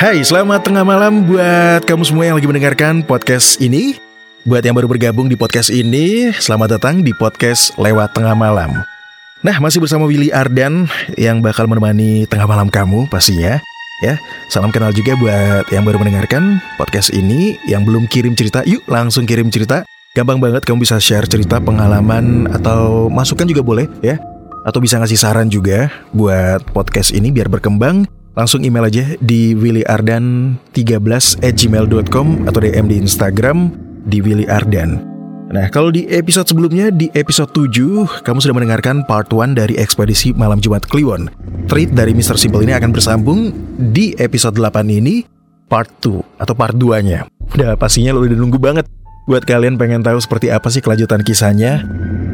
Hai, selamat tengah malam buat kamu semua yang lagi mendengarkan podcast ini. Buat yang baru bergabung di podcast ini, selamat datang di podcast Lewat Tengah Malam. Nah, masih bersama Willy Ardan yang bakal menemani tengah malam kamu pastinya. Ya, salam kenal juga buat yang baru mendengarkan podcast ini yang belum kirim cerita, yuk langsung kirim cerita. Gampang banget kamu bisa share cerita pengalaman atau masukan juga boleh ya. Atau bisa ngasih saran juga buat podcast ini biar berkembang langsung email aja di willyardan13 at gmail.com atau DM di Instagram di Willy Ardan. Nah, kalau di episode sebelumnya, di episode 7, kamu sudah mendengarkan part 1 dari ekspedisi Malam Jumat Kliwon. Treat dari Mr. Simple ini akan bersambung di episode 8 ini, part 2 atau part 2-nya. Udah pastinya lo udah nunggu banget buat kalian pengen tahu seperti apa sih kelanjutan kisahnya.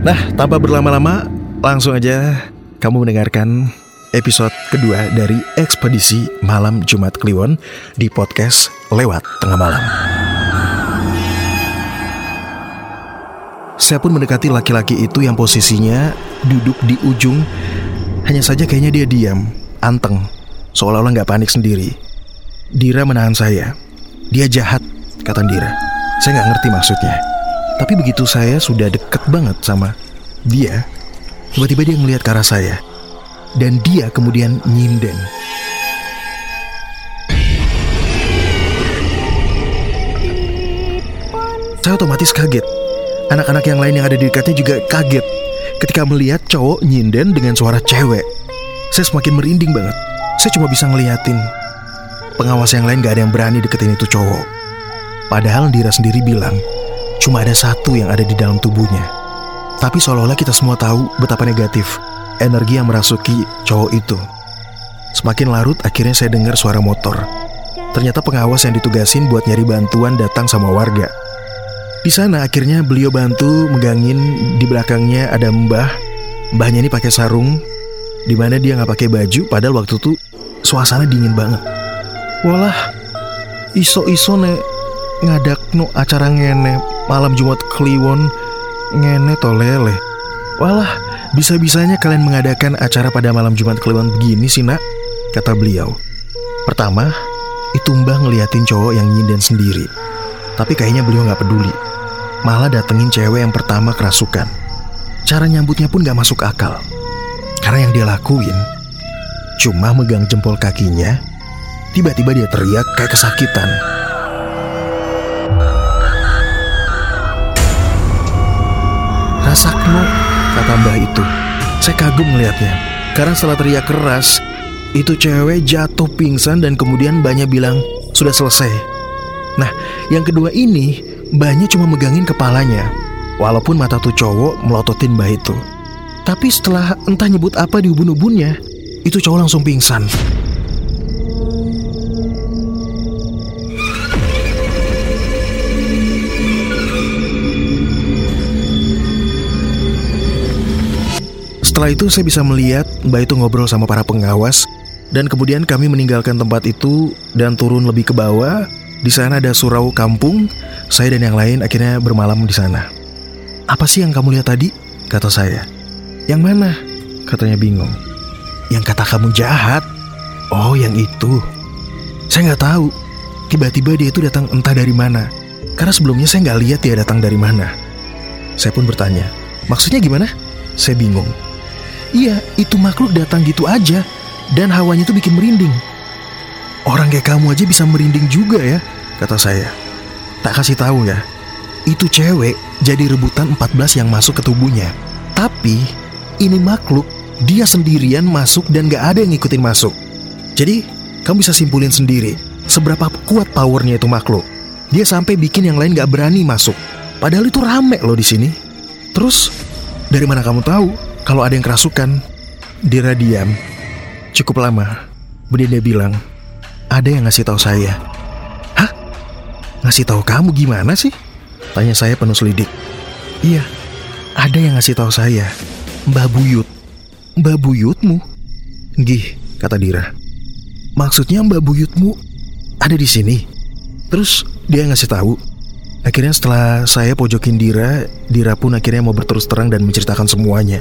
Nah, tanpa berlama-lama, langsung aja kamu mendengarkan episode kedua dari ekspedisi Malam Jumat Kliwon di podcast Lewat Tengah Malam. Saya pun mendekati laki-laki itu yang posisinya duduk di ujung. Hanya saja kayaknya dia diam, anteng, seolah-olah nggak panik sendiri. Dira menahan saya. Dia jahat, kata Dira. Saya nggak ngerti maksudnya. Tapi begitu saya sudah deket banget sama dia, tiba-tiba dia melihat ke arah saya dan dia kemudian nyinden. Saya otomatis kaget. Anak-anak yang lain yang ada di dekatnya juga kaget ketika melihat cowok nyinden dengan suara cewek. Saya semakin merinding banget. Saya cuma bisa ngeliatin. Pengawas yang lain gak ada yang berani deketin itu cowok. Padahal Dira sendiri bilang, cuma ada satu yang ada di dalam tubuhnya. Tapi seolah-olah kita semua tahu betapa negatif energi yang merasuki cowok itu. Semakin larut, akhirnya saya dengar suara motor. Ternyata pengawas yang ditugasin buat nyari bantuan datang sama warga. Di sana akhirnya beliau bantu megangin di belakangnya ada mbah. Mbahnya ini pakai sarung, di mana dia nggak pakai baju. Padahal waktu itu suasana dingin banget. Walah, iso-iso ne ngadak no acara ngene malam Jumat Kliwon ngene tolele. Walah, bisa-bisanya kalian mengadakan acara pada malam Jumat Kliwon begini sih nak, kata beliau. Pertama, itu mbah ngeliatin cowok yang nyinden sendiri. Tapi kayaknya beliau nggak peduli. Malah datengin cewek yang pertama kerasukan. Cara nyambutnya pun gak masuk akal. Karena yang dia lakuin, cuma megang jempol kakinya, tiba-tiba dia teriak kayak kesakitan. Rasakno, kata mbah itu. Saya kagum melihatnya. Karena setelah teriak keras, itu cewek jatuh pingsan dan kemudian mbahnya bilang, sudah selesai. Nah, yang kedua ini, mbahnya cuma megangin kepalanya. Walaupun mata tuh cowok melototin mbah itu. Tapi setelah entah nyebut apa di ubun-ubunnya, itu cowok langsung pingsan. Setelah itu saya bisa melihat Mbak itu ngobrol sama para pengawas dan kemudian kami meninggalkan tempat itu dan turun lebih ke bawah. Di sana ada surau kampung. Saya dan yang lain akhirnya bermalam di sana. Apa sih yang kamu lihat tadi? Kata saya. Yang mana? Katanya bingung. Yang kata kamu jahat. Oh, yang itu. Saya nggak tahu. Tiba-tiba dia itu datang entah dari mana. Karena sebelumnya saya nggak lihat dia datang dari mana. Saya pun bertanya, maksudnya gimana? Saya bingung. Iya, itu makhluk datang gitu aja. Dan hawanya tuh bikin merinding. Orang kayak kamu aja bisa merinding juga ya, kata saya. Tak kasih tahu ya, itu cewek jadi rebutan 14 yang masuk ke tubuhnya. Tapi, ini makhluk, dia sendirian masuk dan gak ada yang ngikutin masuk. Jadi, kamu bisa simpulin sendiri, seberapa kuat powernya itu makhluk. Dia sampai bikin yang lain gak berani masuk. Padahal itu rame loh di sini. Terus, dari mana kamu tahu kalau ada yang kerasukan? Dira diam. Cukup lama. Dia bilang, ada yang ngasih tahu saya. Hah? Ngasih tahu kamu gimana sih? Tanya saya penuh selidik. Iya, ada yang ngasih tahu saya. Mbah Buyut. Mbah Buyutmu? Gih, kata Dira. Maksudnya Mbah Buyutmu ada di sini. Terus dia ngasih tahu. Akhirnya setelah saya pojokin Dira, Dira pun akhirnya mau berterus terang dan menceritakan semuanya.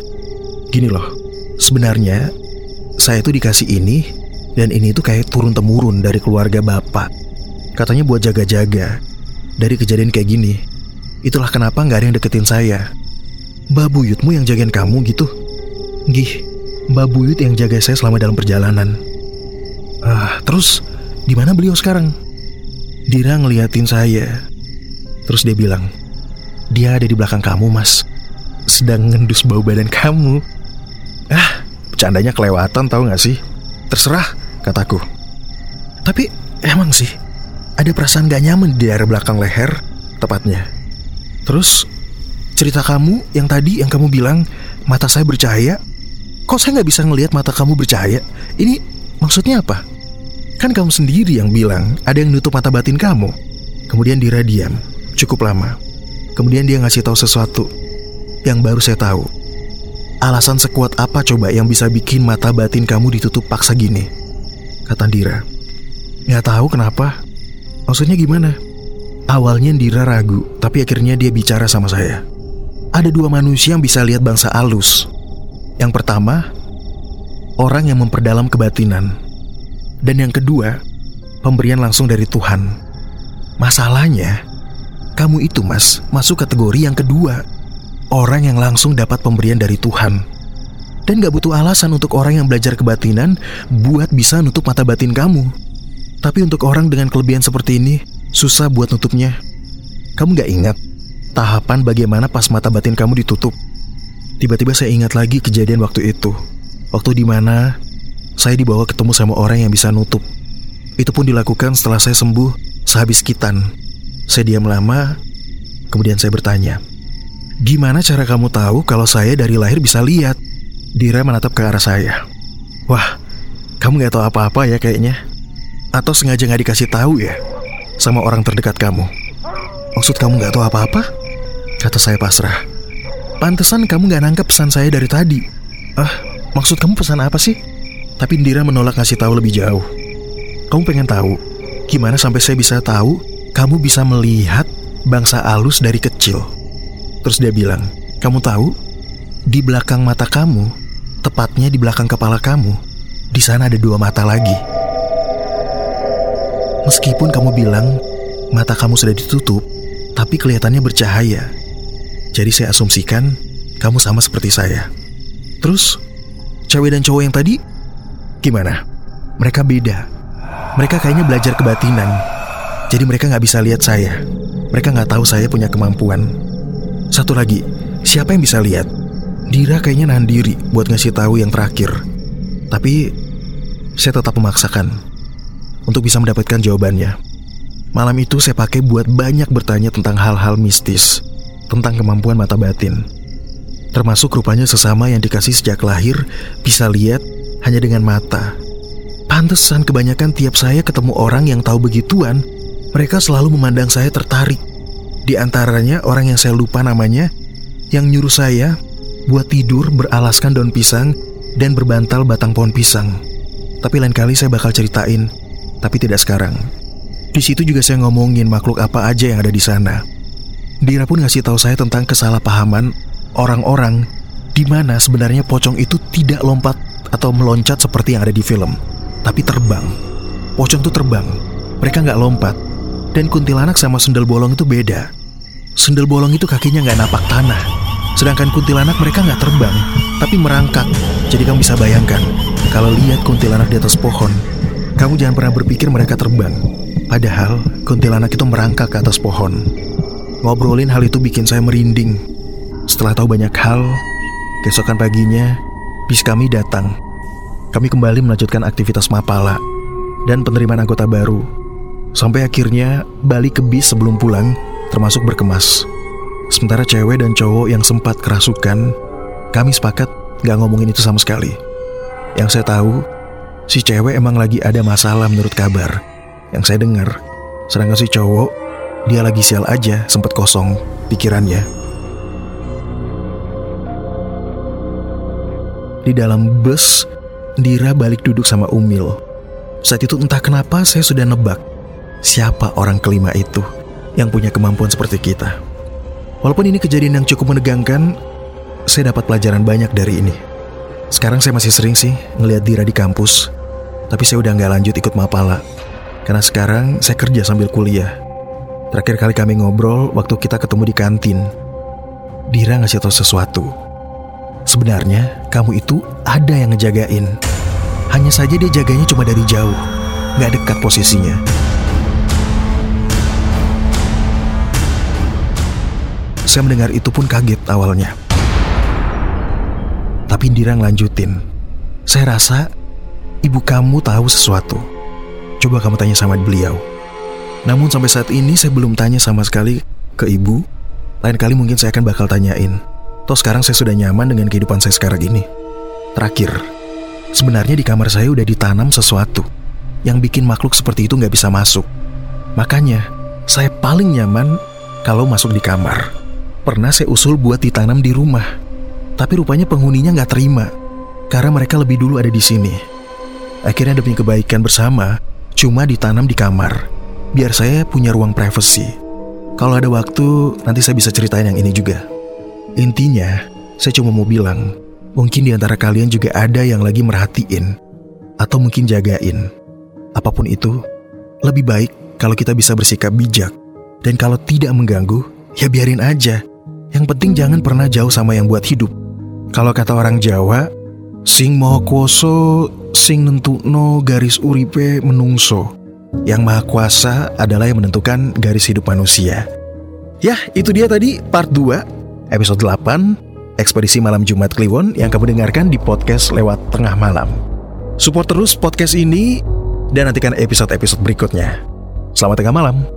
Gini loh, sebenarnya saya tuh dikasih ini Dan ini tuh kayak turun-temurun dari keluarga bapak. Katanya buat jaga-jaga. Dari kejadian kayak gini. Itulah kenapa nggak ada yang deketin saya. Mbak Buyutmu yang jagain kamu gitu? Gih, Mbak Buyut yang jaga saya selama dalam perjalanan. Ah, terus di mana beliau sekarang? Dira ngeliatin saya. Terus dia bilang, dia ada di belakang kamu, Mas. Sedang ngendus bau badan kamu. Ah, bercandanya kelewatan tahu gak sih? Terserah, kataku. Tapi emang sih, ada perasaan gak nyaman di daerah belakang leher, tepatnya. Terus, cerita kamu yang tadi yang kamu bilang mata saya bercahaya, kok saya nggak bisa ngelihat mata kamu bercahaya? Ini maksudnya apa? Kan kamu sendiri yang bilang ada yang nutup mata batin kamu. Kemudian Dira diam, cukup lama. Kemudian dia ngasih tahu sesuatu yang baru saya tahu. Alasan sekuat apa coba yang bisa bikin mata batin kamu ditutup paksa gini? Kata Dira. Nggak tahu kenapa. Maksudnya gimana? Awalnya Dira ragu, tapi akhirnya dia bicara sama saya. Ada dua manusia yang bisa lihat bangsa alus. Yang pertama, orang yang memperdalam kebatinan. Dan yang kedua, pemberian langsung dari Tuhan. Masalahnya, kamu itu mas, masuk kategori yang kedua. Orang yang langsung dapat pemberian dari Tuhan. Dan gak butuh alasan untuk orang yang belajar kebatinan buat bisa nutup mata batin kamu. Tapi untuk orang dengan kelebihan seperti ini, susah buat nutupnya. Kamu gak ingat tahapan bagaimana pas mata batin kamu ditutup? Tiba-tiba saya ingat lagi kejadian waktu itu. Waktu di mana saya dibawa ketemu sama orang yang bisa nutup. Itu pun dilakukan setelah saya sembuh sehabis kitan. Saya diam lama, kemudian saya bertanya, Gimana cara kamu tahu kalau saya dari lahir bisa lihat? Dira menatap ke arah saya. Wah, kamu gak tahu apa-apa ya kayaknya. Atau sengaja gak dikasih tahu ya sama orang terdekat kamu? Maksud kamu gak tahu apa-apa? Kata saya pasrah. Pantesan kamu gak nangkep pesan saya dari tadi. Ah, maksud kamu pesan apa sih? Tapi Indira menolak ngasih tahu lebih jauh. Kamu pengen tahu gimana sampai saya bisa tahu kamu bisa melihat bangsa alus dari kecil. Terus dia bilang, kamu tahu di belakang mata kamu, tepatnya di belakang kepala kamu, di sana ada dua mata lagi. Meskipun kamu bilang mata kamu sudah ditutup, tapi kelihatannya bercahaya. Jadi saya asumsikan kamu sama seperti saya. Terus, cewek dan cowok yang tadi gimana? Mereka beda. Mereka kayaknya belajar kebatinan. Jadi mereka nggak bisa lihat saya. Mereka nggak tahu saya punya kemampuan. Satu lagi, siapa yang bisa lihat? Dira kayaknya nahan diri buat ngasih tahu yang terakhir. Tapi saya tetap memaksakan untuk bisa mendapatkan jawabannya. Malam itu saya pakai buat banyak bertanya tentang hal-hal mistis, tentang kemampuan mata batin. Termasuk rupanya sesama yang dikasih sejak lahir bisa lihat hanya dengan mata. Pantesan kebanyakan tiap saya ketemu orang yang tahu begituan, mereka selalu memandang saya tertarik. Di antaranya orang yang saya lupa namanya, yang nyuruh saya buat tidur beralaskan daun pisang dan berbantal batang pohon pisang. Tapi lain kali saya bakal ceritain tapi tidak sekarang. Di situ juga saya ngomongin makhluk apa aja yang ada di sana. Dira pun ngasih tahu saya tentang kesalahpahaman orang-orang di mana sebenarnya pocong itu tidak lompat atau meloncat seperti yang ada di film, tapi terbang. Pocong itu terbang, mereka nggak lompat. Dan kuntilanak sama sendal bolong itu beda. Sendal bolong itu kakinya nggak napak tanah, sedangkan kuntilanak mereka nggak terbang, tapi merangkak. Jadi kamu bisa bayangkan, kalau lihat kuntilanak di atas pohon, kamu jangan pernah berpikir mereka terbang. Padahal kuntilanak itu merangkak ke atas pohon. Ngobrolin hal itu bikin saya merinding. Setelah tahu banyak hal, keesokan paginya, bis kami datang. Kami kembali melanjutkan aktivitas mapala dan penerimaan anggota baru. Sampai akhirnya balik ke bis sebelum pulang, termasuk berkemas. Sementara cewek dan cowok yang sempat kerasukan, kami sepakat gak ngomongin itu sama sekali. Yang saya tahu, si cewek emang lagi ada masalah menurut kabar yang saya dengar. Sedangkan si cowok, dia lagi sial aja, sempat kosong pikirannya. Di dalam bus, Dira balik duduk sama Umil. Saat itu entah kenapa saya sudah nebak siapa orang kelima itu yang punya kemampuan seperti kita. Walaupun ini kejadian yang cukup menegangkan, saya dapat pelajaran banyak dari ini. Sekarang saya masih sering sih ngelihat Dira di kampus. Tapi saya udah nggak lanjut ikut Mapala. Karena sekarang saya kerja sambil kuliah. Terakhir kali kami ngobrol waktu kita ketemu di kantin. Dira ngasih tahu sesuatu. Sebenarnya kamu itu ada yang ngejagain. Hanya saja dia jaganya cuma dari jauh, nggak dekat posisinya. Saya mendengar itu pun kaget awalnya. Tapi Dira ngelanjutin. Saya rasa ibu kamu tahu sesuatu. Coba kamu tanya sama beliau. Namun sampai saat ini saya belum tanya sama sekali ke ibu. Lain kali mungkin saya akan bakal tanyain. Toh sekarang saya sudah nyaman dengan kehidupan saya sekarang ini. Terakhir, sebenarnya di kamar saya udah ditanam sesuatu yang bikin makhluk seperti itu nggak bisa masuk. Makanya, saya paling nyaman kalau masuk di kamar. Pernah saya usul buat ditanam di rumah, tapi rupanya penghuninya nggak terima karena mereka lebih dulu ada di sini. Akhirnya demi kebaikan bersama, cuma ditanam di kamar, biar saya punya ruang privasi. Kalau ada waktu, nanti saya bisa ceritain yang ini juga. Intinya, saya cuma mau bilang, mungkin di antara kalian juga ada yang lagi merhatiin, atau mungkin jagain. Apa pun itu, lebih baik kalau kita bisa bersikap bijak, dan kalau tidak mengganggu, ya biarin aja. Yang penting jangan pernah jauh sama yang buat hidup. Kalau kata orang Jawa, sing moho kuoso, sing nentukno garis uripe menungso. Yang maha kuasa adalah yang menentukan garis hidup manusia. Ya, itu dia tadi part 2, episode 8, Ekspedisi Malam Jumat Kliwon yang kamu dengarkan di podcast lewat tengah malam. Support terus podcast ini dan nantikan episode-episode berikutnya. Selamat tengah malam.